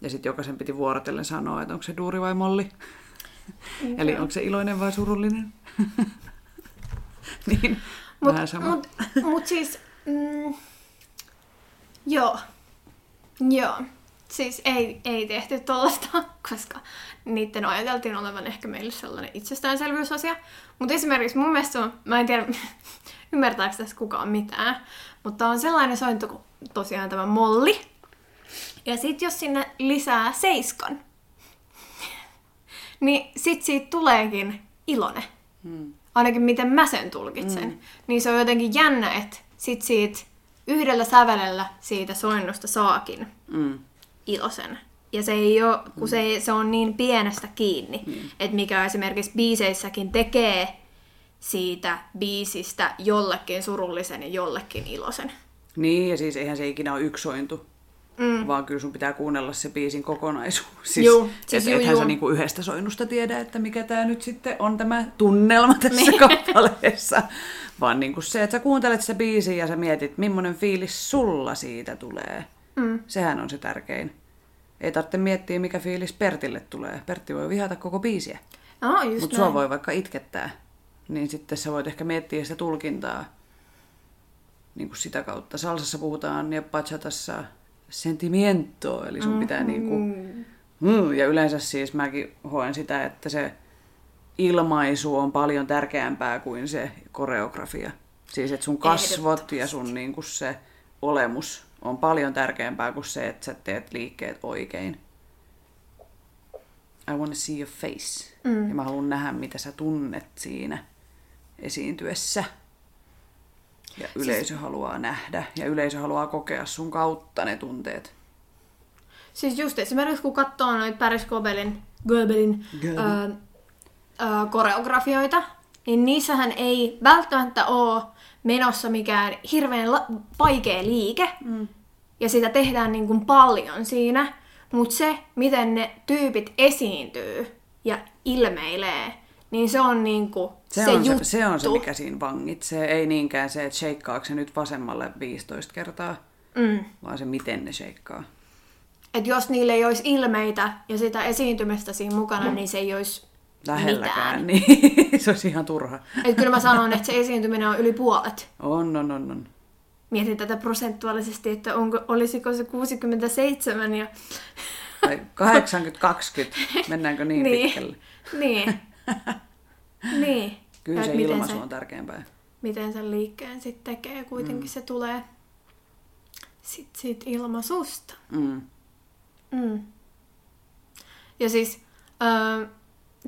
Ja sitten jokaisen piti vuorotellen sanoa, että onko se duuri vai molli. Eli onko se iloinen vai surullinen. *laughs* niin, Mut, vähän sama. mut, mut siis, mm, joo, joo. siis ei, ei tehty tuollaista, *laughs* koska niiden ajateltiin olevan ehkä meille sellainen itsestäänselvyysasia. Mutta esimerkiksi mun mielestä on, mä en tiedä, *laughs* ymmärtääkö tässä kukaan mitään, mutta on sellainen sointu kuin tosiaan tämä molli. Ja sitten jos sinne lisää seiskan, niin sit siitä tuleekin iloinen. Hmm. Ainakin miten mä sen tulkitsen. Hmm. Niin se on jotenkin jännä, että sit siitä yhdellä sävelellä siitä soinnusta saakin hmm. iloisen. Ja se ei ole, kun se, se on niin pienestä kiinni, hmm. että mikä esimerkiksi biiseissäkin tekee siitä biisistä jollekin surullisen ja jollekin iloisen. Niin, ja siis eihän se ikinä ole yksointu. Mm. Vaan kyllä sun pitää kuunnella se biisin kokonaisuus. Siis, juu, siis et, juu, ethän juu. sä niinku yhdestä soinnusta tiedä, että mikä tämä nyt sitten on tämä tunnelma tässä niin. kappaleessa. Vaan niinku se, että sä kuuntelet se biisin ja sä mietit, millainen fiilis sulla siitä tulee. Mm. Sehän on se tärkein. Ei tarvitse miettiä, mikä fiilis Pertille tulee. Pertti voi vihata koko biisiä. Oh, Mutta sua voi vaikka itkettää. Niin sitten sä voit ehkä miettiä sitä tulkintaa niin kuin sitä kautta. Salsassa puhutaan ja bachatassa sentimiento, eli sun pitää mm. niin kuin, mm, ja yleensä siis mäkin hoen sitä, että se ilmaisu on paljon tärkeämpää kuin se koreografia. Siis että sun kasvot ja sun niin kuin se olemus on paljon tärkeämpää kuin se, että sä teet liikkeet oikein. I want to see your face. Mm. Ja mä haluan nähdä, mitä sä tunnet siinä esiintyessä. Ja siis- yleisö siis... haluaa nähdä ja yleisö haluaa kokea sun kautta ne tunteet. Siis just esimerkiksi kun katsoo noita Paris Gobelin, Gobelin ää, ää, koreografioita, niin niissähän ei välttämättä ole menossa mikään hirveän la- vaikea liike. Mm. Ja sitä tehdään niin kuin paljon siinä. Mutta se, miten ne tyypit esiintyy ja ilmeilee, niin se on niinku se, se on juttu. Se, se on se, mikä siinä vangitsee. Ei niinkään se, että sheikkaako se nyt vasemmalle 15 kertaa, mm. vaan se, miten ne sheikkaa. Et jos niille ei olisi ilmeitä ja sitä esiintymistä siinä mukana, mm. niin se ei olisi Lähelläkään, mitään. niin *laughs* se olisi ihan turha. Et kyllä mä sanon, että se esiintyminen on yli puolet. On, on, on, on. Mietin tätä prosentuaalisesti, että onko, olisiko se 67 ja... Tai 80-20, mennäänkö niin, niin pitkälle? Niin. *laughs* niin. Kyllä se ilmaisu se, on tärkeämpää. Miten sen liikkeen sitten tekee, kuitenkin mm. se tulee sit siitä ilmaisusta. Mm. Mm. Ja siis äh,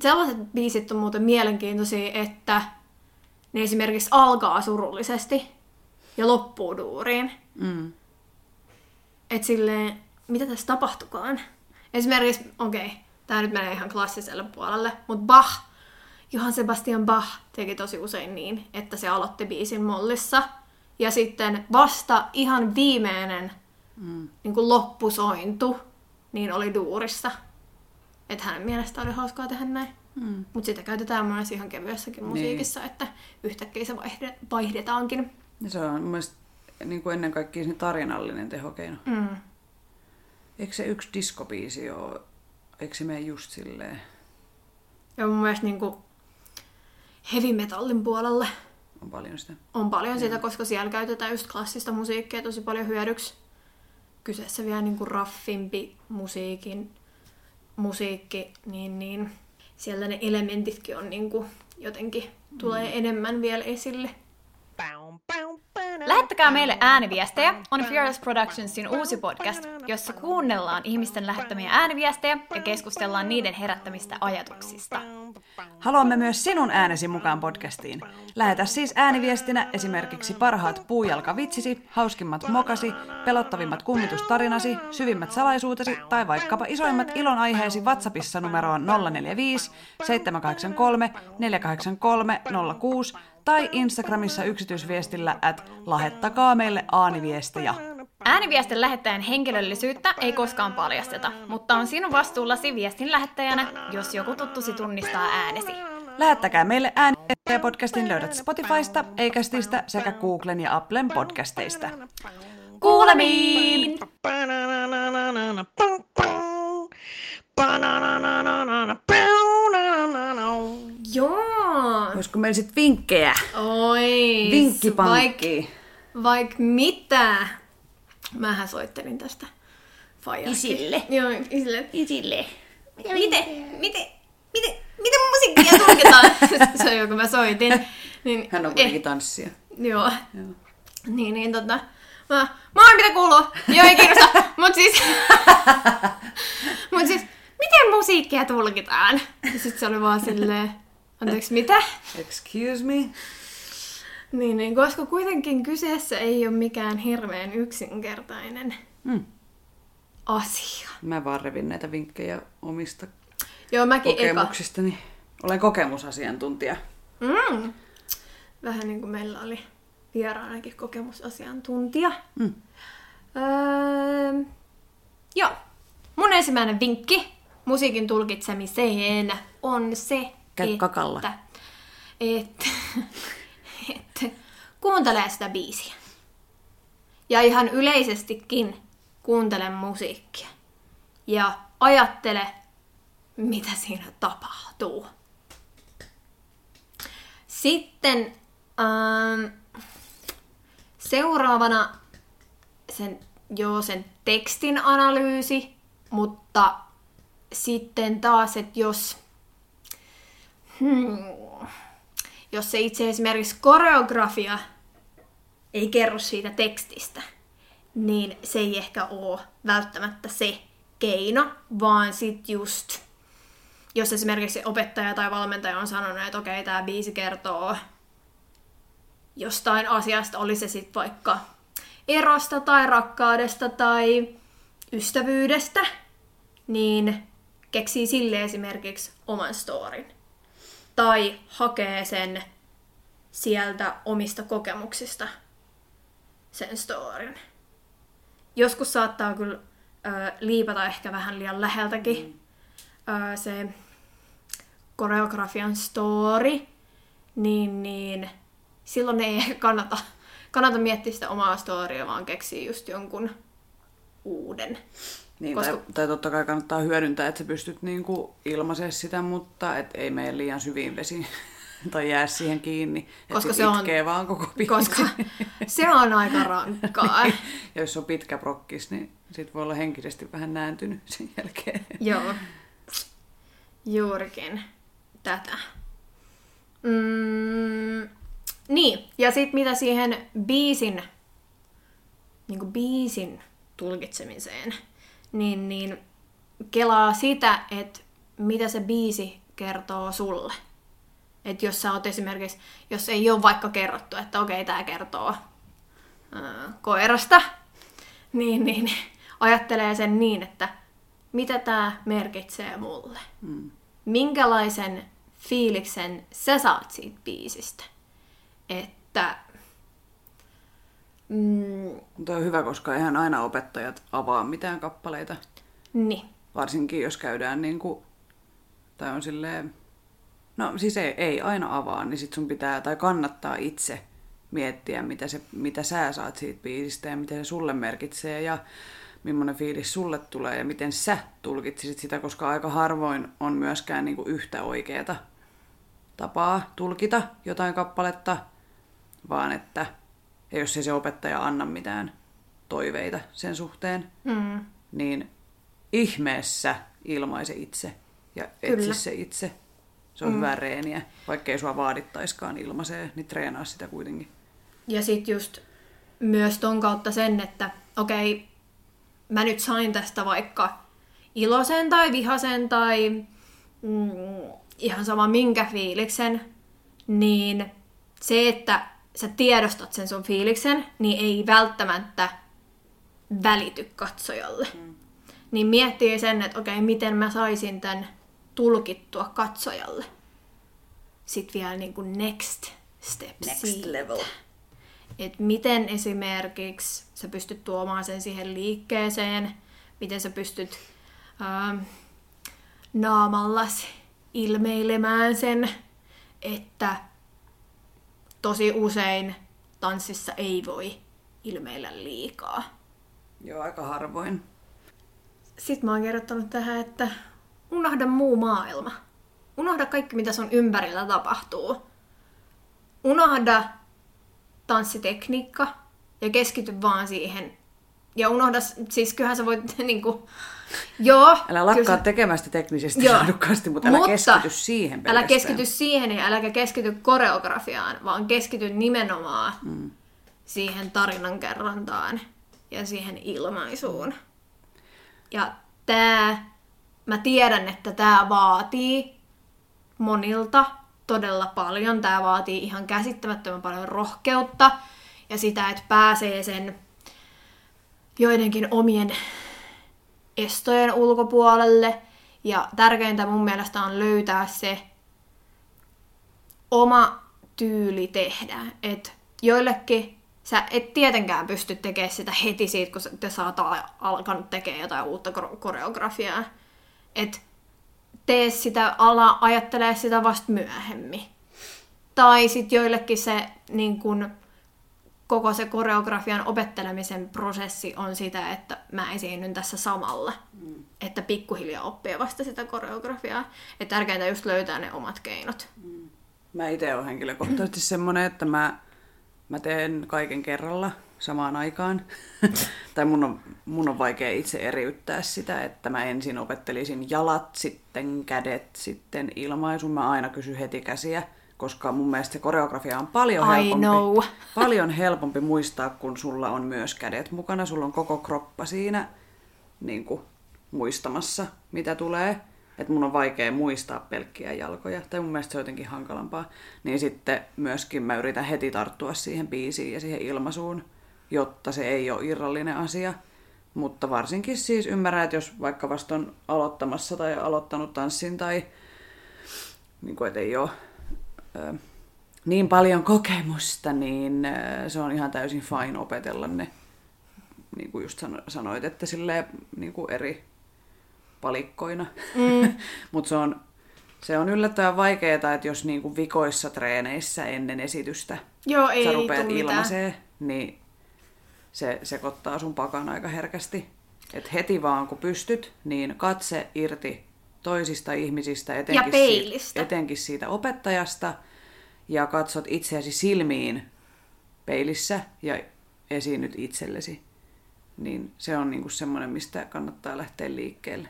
sellaiset biisit on muuten mielenkiintoisia, että ne esimerkiksi alkaa surullisesti ja loppuu duuriin. Mm. Et silleen, mitä tässä tapahtukaan? Esimerkiksi, okei, okay, tämä nyt menee ihan klassiselle puolelle, mutta Bach Johann Sebastian Bach teki tosi usein niin, että se aloitti biisin mollissa. Ja sitten vasta ihan viimeinen mm. niin kuin loppusointu niin oli duurissa. Että hänen mielestä oli hauskaa tehdä näin. Mm. Mutta sitä käytetään myös ihan kevyessäkin niin. musiikissa, että yhtäkkiä se vaihde, vaihdetaankin. Ja se on mun mielestä niin kuin ennen kaikkea tarinallinen tehokeino. Mm. Eikö se yksi diskobiisi ole, eikö se mene just silleen? Ja mun mielestä niin kuin heavy metallin puolelle. On paljon sitä. On paljon sitä, koska siellä käytetään just klassista musiikkia tosi paljon hyödyksi. Kyseessä vielä niin kuin raffimpi musiikin, musiikki, niin, niin siellä ne elementitkin on niin kuin jotenkin tulee mm. enemmän vielä esille. Lähettäkää meille ääniviestejä on Fearless Productionsin uusi podcast, jossa kuunnellaan ihmisten lähettämiä ääniviestejä ja keskustellaan niiden herättämistä ajatuksista. Haluamme myös sinun äänesi mukaan podcastiin. Lähetä siis ääniviestinä esimerkiksi parhaat puujalkavitsisi, hauskimmat mokasi, pelottavimmat kummitustarinasi, syvimmät salaisuutesi tai vaikkapa isoimmat ilonaiheesi WhatsAppissa numeroon 045 783 483 06 tai Instagramissa yksityisviestillä, että lähettäkaa meille ääniviestejä. Ääniviestin lähettäjän henkilöllisyyttä ei koskaan paljasteta, mutta on sinun vastuullasi viestin lähettäjänä, jos joku tuttusi tunnistaa äänesi. Lähettäkää meille ääniviestejä podcastin löydät Spotifysta, Eikästistä sekä Googlen ja Applen podcasteista. Kuulemiin! Joo. Olisiko meillä sitten vinkkejä? Oi. Vinkkipankki. Vaik, vaik mitä? Mähän soittelin tästä faija. Isille. Joo, isille. Isille. Miten, miten, miten, miten mun musiikkia tulkitaan? *laughs* se on joku mä soitin. Niin, Hän on kuitenkin tanssia. Joo. Joo. Niin, niin tota... Mä, mä oon mitä kuuluu. Joo, ei kiinnosta. *laughs* Mut siis... *laughs* mut siis, miten musiikkia tulkitaan? Ja sit se oli vaan silleen... Anteeksi, mitä? Excuse me? Niin, niin, koska kuitenkin kyseessä ei ole mikään hirveän yksinkertainen Mm. asia. Mä vaan revin näitä vinkkejä omista Joo, mäkin eka. kokemuksistani. Olen kokemusasiantuntija. Mm. Vähän niin kuin meillä oli vieraanakin kokemusasiantuntija. Mm. Öö, joo. Mun ensimmäinen vinkki musiikin tulkitsemiseen on se, Käy että, kakalla. että, *laughs* että kuuntelee sitä biisiä. Ja ihan yleisestikin kuuntele musiikkia. Ja ajattele, mitä siinä tapahtuu. Sitten ähm, seuraavana sen, joo, sen tekstin analyysi, mutta sitten taas, että jos, hmm, jos se itse esimerkiksi koreografia ei kerro siitä tekstistä, niin se ei ehkä ole välttämättä se keino, vaan sit just jos esimerkiksi opettaja tai valmentaja on sanonut, että okei, tämä biisi kertoo jostain asiasta, oli se sitten vaikka erosta tai rakkaudesta tai ystävyydestä, niin keksii sille esimerkiksi oman storin. Tai hakee sen sieltä omista kokemuksista sen storin. Joskus saattaa kyllä ö, liipata ehkä vähän liian läheltäkin ö, se koreografian story, niin, niin silloin ei ehkä kannata, kannata miettiä sitä omaa storya, vaan keksiä just jonkun uuden. Niin, Koska- tai, tai totta kai kannattaa hyödyntää, että sä pystyt niinku ilmaisemaan sitä, mutta et ei mene liian syviin vesiin *laughs* tai jää siihen kiinni. Koska se on- vaan koko biisi. Koska se on aika rankkaa. *laughs* ja jos on pitkä prokkis, niin sit voi olla henkisesti vähän nääntynyt sen jälkeen. *laughs* Joo. Juurikin tätä. Mm, niin, ja sitten mitä siihen biisin, niin kuin biisin tulkitsemiseen, niin, niin kelaa sitä, että mitä se biisi kertoo sulle. Että jos sä oot esimerkiksi, jos ei ole vaikka kerrottu, että okei, tämä kertoo ää, koirasta, niin, niin ajattelee sen niin, että mitä tämä merkitsee mulle. Mm. Minkälaisen fiiliksen sä saat siitä biisistä. Että... Mm, Mutta on hyvä, koska eihän aina opettajat avaa mitään kappaleita. niin. Varsinkin jos käydään niin kuin, tai on silleen, no siis ei, ei aina avaa, niin sit sun pitää tai kannattaa itse miettiä, mitä, se, mitä sä saat siitä biisistä ja mitä se sulle merkitsee ja millainen fiilis sulle tulee ja miten sä tulkitsisit sitä, koska aika harvoin on myöskään niin kuin yhtä oikeata tapaa tulkita jotain kappaletta, vaan että ja jos ei se opettaja anna mitään toiveita sen suhteen, Mm, niin ihmeessä ilmaise itse ja etsi Kyllä. se itse. Se on mm. hyvää reeniä. Vaikkei sua vaadittaiskaan ilmaisee, niin treenaa sitä kuitenkin. Ja sitten just myös ton kautta sen, että okei, mä nyt sain tästä vaikka iloisen tai vihasen tai mm, ihan sama minkä fiiliksen, niin se, että sä tiedostat sen sun fiiliksen, niin ei välttämättä välity katsojalle. Mm. Niin miettii sen, että okei, miten mä saisin tämän tulkittua katsojalle. Sitten vielä niin kuin next step siitä. level. että miten esimerkiksi sä pystyt tuomaan sen siihen liikkeeseen, miten sä pystyt ähm, naamallas ilmeilemään sen, että tosi usein tanssissa ei voi ilmeillä liikaa. Joo, aika harvoin. Sitten mä oon kirjoittanut tähän, että unohda muu maailma. Unohda kaikki, mitä sun ympärillä tapahtuu. Unohda tanssitekniikka ja keskity vaan siihen Ja unohda, siis kyllähän sä voit *laughs* niinku, joo. Älä lakkaa sä- tekemään teknisesti Joo. laadukkaasti, mutta älä keskity siihen Älä pelkästään. keskity siihen ja äläkä keskity koreografiaan, vaan keskity nimenomaan mm. siihen tarinankerrontaan ja siihen ilmaisuun. Ja tää, mä tiedän, että tää vaatii monilta todella paljon. Tää vaatii ihan käsittämättömän paljon rohkeutta ja sitä, että pääsee sen joidenkin omien estojen ulkopuolelle. Ja tärkeintä mun mielestä on löytää se oma tyyli tehdä. Et joillekin sä et tietenkään pysty tekemään sitä heti siitä, kun te saat al- alkanut tekemään jotain uutta kor- koreografiaa. Et tee sitä, ala ajattelee sitä vasta myöhemmin. Tai sitten joillekin se niin kun, koko se koreografian opettelemisen prosessi on sitä, että mä esiinnyn tässä samalla. Mm. Että pikkuhiljaa oppii vasta sitä koreografiaa. Että tärkeintä just löytää ne omat keinot. Mä itse olen henkilökohtaisesti semmoinen, että mä, mä teen kaiken kerralla samaan aikaan. *laughs* tai mun on, mun on vaikea itse eriyttää sitä, että mä ensin opettelisin jalat, sitten kädet, sitten ilmaisun. Mä aina kysyn heti käsiä, koska mun mielestä se koreografia on paljon I helpompi, know. *laughs* paljon helpompi muistaa, kun sulla on myös kädet mukana. Sulla on koko kroppa siinä niin kuin, muistamassa, mitä tulee. Että mun on vaikea muistaa pelkkiä jalkoja, tai mun mielestä se on jotenkin hankalampaa. Niin sitten myöskin mä yritän heti tarttua siihen biisiin ja siihen ilmaisuun, jotta se ei ole irrallinen asia. Mutta varsinkin siis ymmärrän, että jos vaikka vasta on aloittamassa tai aloittanut tanssin tai niin kuin, että ei ole niin paljon kokemusta, niin se on ihan täysin fine opetella ne, niin kuin just sano- sanoit, että silleen niin kuin eri palikkoina. Mm. *laughs* Mutta se on, se on yllättävän vaikeaa, että jos niin kuin vikoissa treeneissä ennen esitystä Joo, ei sä rupeat ilmaisee, niin se sekoittaa sun pakan aika herkästi. Et heti vaan kun pystyt, niin katse irti toisista ihmisistä, etenkin, peilistä. Siitä, etenkin siitä opettajasta, ja katsot itseäsi silmiin peilissä ja esiinnyt itsellesi. Niin se on niinku semmoinen, mistä kannattaa lähteä liikkeelle.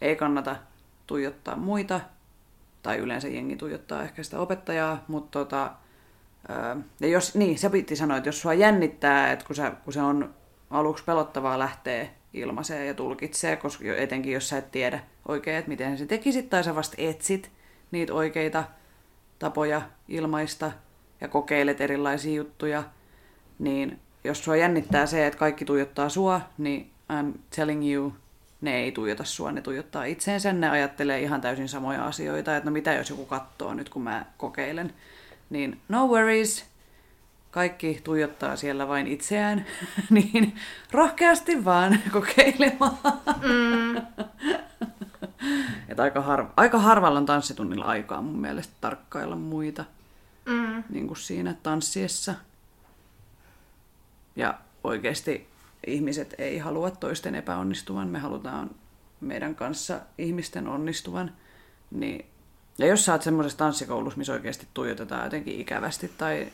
Ei kannata tuijottaa muita, tai yleensä jengi tuijottaa ehkä sitä opettajaa, mutta tota, ja jos, niin, se piti sanoa, että jos sua jännittää, että kun, sä, kun se on aluksi pelottavaa lähteä ilmaisee ja tulkitsee, koska etenkin jos sä et tiedä oikein, että miten se tekisit, tai sä vasta etsit niitä oikeita tapoja ilmaista ja kokeilet erilaisia juttuja, niin jos sua jännittää se, että kaikki tuijottaa sua, niin I'm telling you, ne ei tuijota sua, ne tuijottaa itseensä, ne ajattelee ihan täysin samoja asioita, että no mitä jos joku katsoo nyt, kun mä kokeilen, niin no worries, kaikki tuijottaa siellä vain itseään, *laughs* niin rohkeasti vaan *laughs* kokeilemaan. Mm. Et aika, har- aika harvalla on tanssitunnilla aikaa mun mielestä tarkkailla muita Mm. niin kuin siinä tanssiessa. Ja oikeasti ihmiset ei halua toisten epäonnistuvan, me halutaan meidän kanssa ihmisten onnistuvan. Niin, ja jos sä oot semmoisessa tanssikoulussa, missä oikeasti tuijotetaan jotenkin ikävästi tai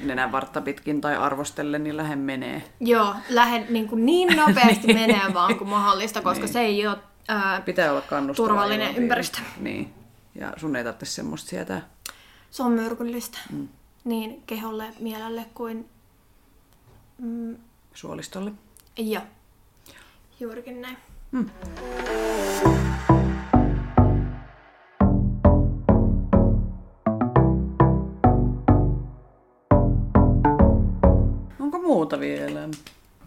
nenän vartta pitkin tai arvostellen, niin lähde menee. Joo, lähde niin, kuin *laughs* niin nopeasti menee vaan kuin mahdollista, koska Niin. se ei ole ää, Pitää olla kannustava Turvallinen ilmapiiri. ympäristö. Niin. Ja sun ei tarvitse semmoista sietää. se on myrkyllistä mm. niin keholle, mielelle kuin... Mm, suolistolle. joo, juurikin näin. Onko muuta vielä?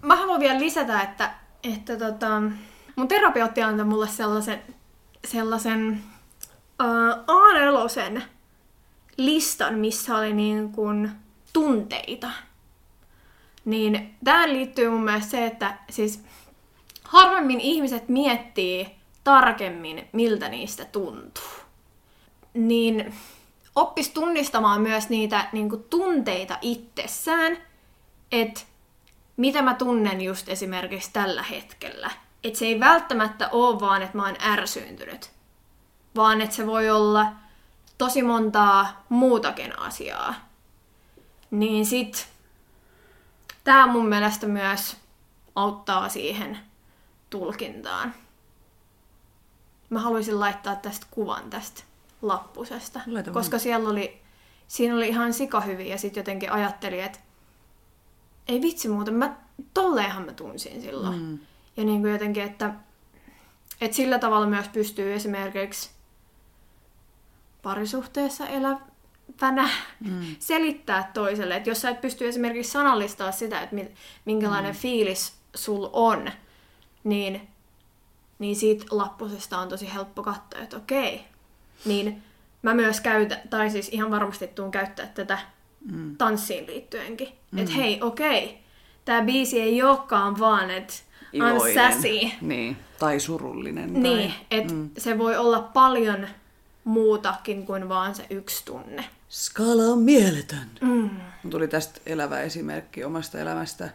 Mä haluan vielä lisätä, että, että tota, mun terapeutti antoi mulle sellaisen, sellaisen uh, A4 listan, missä oli niin kuin tunteita. Niin tähän liittyy mun mielestä se, että siis harvemmin ihmiset miettii tarkemmin, miltä niistä tuntuu. Niin oppis tunnistamaan myös niitä niin kuin tunteita itsessään, että mitä mä tunnen just esimerkiksi tällä hetkellä. Että se ei välttämättä ole vaan, että mä oon ärsyyntynyt, vaan että se voi olla tosi montaa muutakin asiaa. Niin sit tämä mun mielestä myös auttaa siihen tulkintaan. Mä haluaisin laittaa tästä kuvan tästä lappusesta, Laita koska siellä oli, siinä oli ihan sikahyviä ja sitten jotenkin ajattelin, että ei vitsi muuten, mä, tolleenhan mä tunsin silloin. Mm. Ja niin kuin jotenkin, että, että sillä tavalla myös pystyy esimerkiksi parisuhteessa elävänä Mm. *laughs* selittää toiselle. Että jos sä et pysty esimerkiksi sanallistaa sitä, että mi- minkälainen mm. fiilis sul on, niin, niin siitä lappusesta on tosi helppo katsoa, että okei. Niin mä myös käytän, tai siis ihan varmasti tuun käyttää tätä Mm. tanssiin liittyenkin. Mm. Että hei, okei, tämä biisi ei olekaan vaan, että I'm sassy. Niin, tai surullinen. Niin, Tai... että mm. se voi olla paljon muutakin kuin vaan se yksi tunne. Skala on mieletön. Mm. Mun tuli tästä elävä esimerkki omasta elämästä.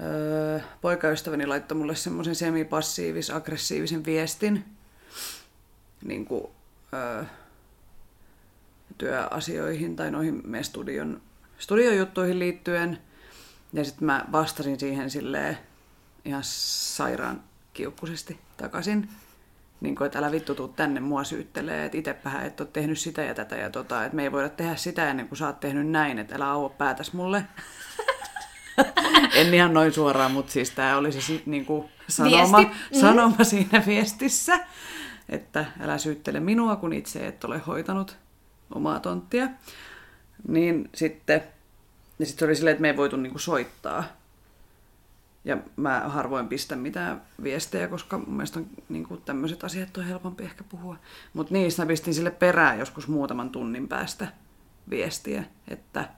Öö, poikaystäväni laittoi mulle semmoisen semipassiivis-aggressiivisen viestin niin kuin, öö, työasioihin tai noihin meidän studion, studiojuttuihin liittyen. Ja sitten mä vastasin siihen silleen ihan sairaan kiukkuisesti takaisin. Niin kuin, että älä vittu tuu tänne mua syyttelee, että itsepähän et ole tehnyt sitä ja tätä ja tota, että me ei voida tehdä sitä ennen kuin sä oot tehnyt näin, että älä auo päätäs mulle. *laughs* en ihan noin suoraan, mutta siis tämä oli se sit niinku sanoma, Viesti. Mm. sanoma siinä viestissä, että älä syyttele minua, kun itse et ole hoitanut omaa tonttia. Niin sitten, ja sitten se oli silleen, että me ei voitu niinku soittaa. Ja mä harvoin pistän mitään viestejä, koska mun mielestä on niinku tämmöiset asiat on helpompi ehkä puhua. Mutta niistä pistin sille perään joskus muutaman tunnin päästä viestiä, että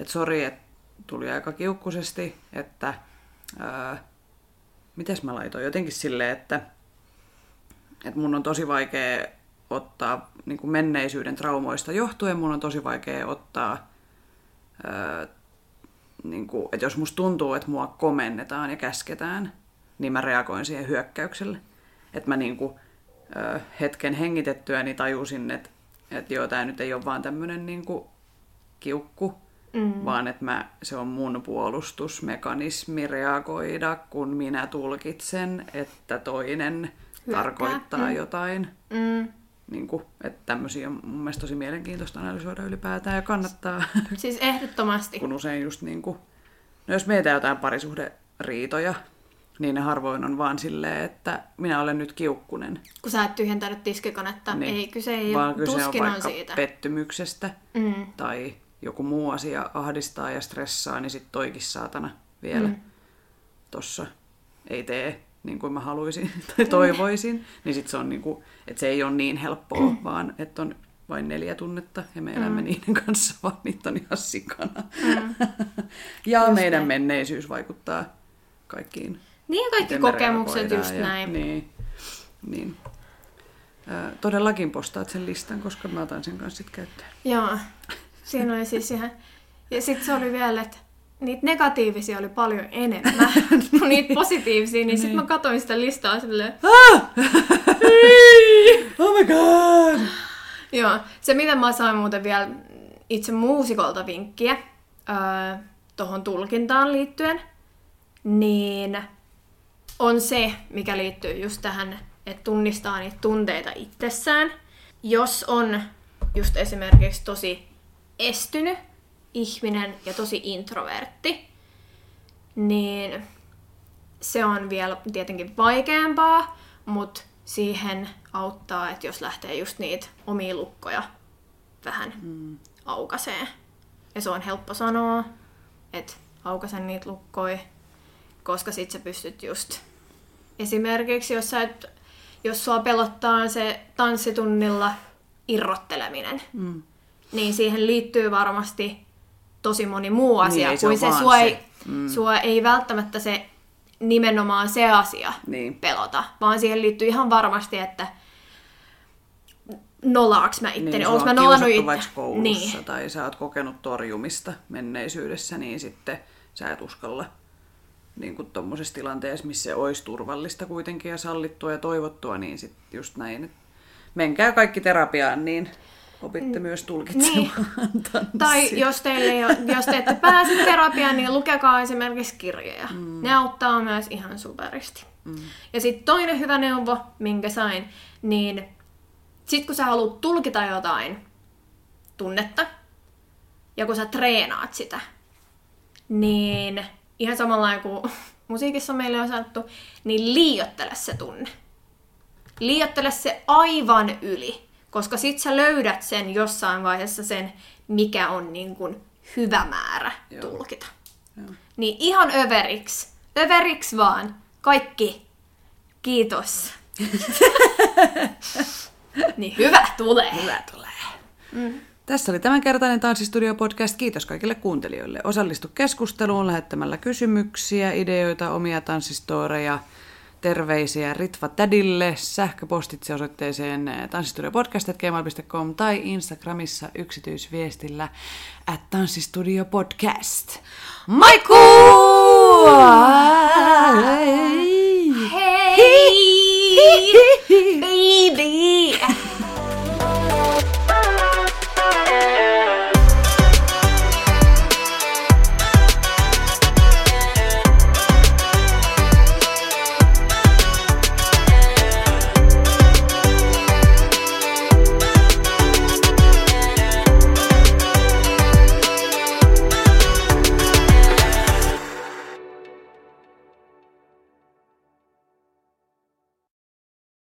et sori, että tuli aika kiukkusesti, että ää, mites mä laitoin jotenkin silleen, että, että mun on tosi vaikea ottaa niin kuin menneisyyden traumoista johtuen, mun on tosi vaikea ottaa, ää, niin kuin, että jos musta tuntuu, että mua komennetaan ja käsketään, niin mä reagoin siihen hyökkäykselle. Että mä niin kuin, ää, hetken hengitettyäni tajusin, että, että joo, tämä nyt ei ole vaan tämmöinen niin kuin kiukku, mm. vaan että mä, se on mun puolustusmekanismi reagoida, kun minä tulkitsen, että toinen Hyökkää. tarkoittaa Mm. jotain. Mm. Niin kuin, että tämmöisiä on mun mielestä tosi mielenkiintoista analysoida ylipäätään ja kannattaa, *laughs* Siis ehdottomasti. kun usein just niin kuin, no jos mietitään jotain parisuhderiitoja, niin ne harvoin on vaan silleen, että minä olen nyt kiukkunen. Kun sä et tyhjentänyt tiskikonetta, niin. ei kyse ei vaan ole, kyse on, vaikka siitä. pettymyksestä Mm. tai joku muu asia ahdistaa ja stressaa, niin sit toikin saatana vielä mm. tossa ei tee niin kuin mä haluaisin *laughs* tai toivoisin, niin sit se on niin kuin, että se ei ole niin helppoa, vaan että on vain neljä tunnetta ja me elämme niiden kanssa, *laughs* vaan niitä on ihan sikana. Mm. *laughs* ja Just meidän näin. menneisyys vaikuttaa kaikkiin. Niin kaikki kokemukset just ja, näin. Niin, niin. Ö, todellakin postaat sen listan, koska mä otan sen kanssa sit käyttöön. Joo, siinä oli siis ihan... Ja sitten se oli vielä, että niitä negatiivisia oli paljon enemmän *laughs* kuin niitä positiivisia, niin sitten mä katsoin sitä listaa silleen, Oh my god! Joo, se mitä mä sain muuten vielä itse muusikolta vinkkiä öö, tuohon tulkintaan liittyen, niin on se, mikä liittyy just tähän, että tunnistaa niitä tunteita itsessään. Jos on just esimerkiksi tosi estynyt ihminen ja tosi introvertti, niin se on vielä tietenkin vaikeampaa, mutta siihen auttaa, että jos lähtee just niitä omia lukkoja vähän mm. aukasee. Ja se on helppo sanoa, että aukasen niitä lukkoja, koska sit sä pystyt just esimerkiksi, jos, sä et, jos sua pelottaa se tanssitunnilla irrotteleminen, Mm. niin siihen liittyy varmasti tosi moni muu asia, ei se kuin se, vaan sua, se. Ei, mm. sua ei välttämättä se nimenomaan se asia Niin. pelota, vaan siihen liittyy ihan varmasti, että nolaaks mä itteni, Niin, niin, onko mä nolannut itse. koulussa Niin. tai sä oot kokenut torjumista menneisyydessä, niin sitten sä et uskalla niin kuin tommosessa tilanteessa, missä se olisi turvallista kuitenkin ja sallittua ja toivottua, niin sitten just näin. Menkää kaikki terapiaan, niin Opitte myös tulkitsemaan Niin. tanssia. Tai jos, teille jos te ette pääse terapiaan, niin lukekaa esimerkiksi kirjoja. Mm. Ne auttaa myös ihan superisti. Mm. Ja sitten toinen hyvä neuvo, minkä sain, niin sit kun sä haluat tulkita jotain tunnetta, ja kun sä treenaat sitä, niin ihan samalla kuin *laughs* musiikissa on meille osattu, niin liiottele se tunne. Liiottele se aivan yli, koska sit sä löydät sen jossain vaiheessa sen, mikä on niin kuin hyvä määrä Joo. tulkita. Joo. Niin ihan överiksi. Överiksi vaan. Kaikki. Kiitos. *laughs* niin hyvä tulee. Hyvä tulee. Tässä oli tämänkertainen Tanssistudio-podcast. Kiitos kaikille kuuntelijoille. Osallistu keskusteluun lähettämällä kysymyksiä, ideoita, omia tanssistoreja, terveisiä Ritva Tädille sähköpostitse osoitteeseen tanssistudiopodcast.gmail.com tai Instagramissa yksityisviestillä at tanssistudiopodcast. Moikkuu! Hei! Hei! Baby!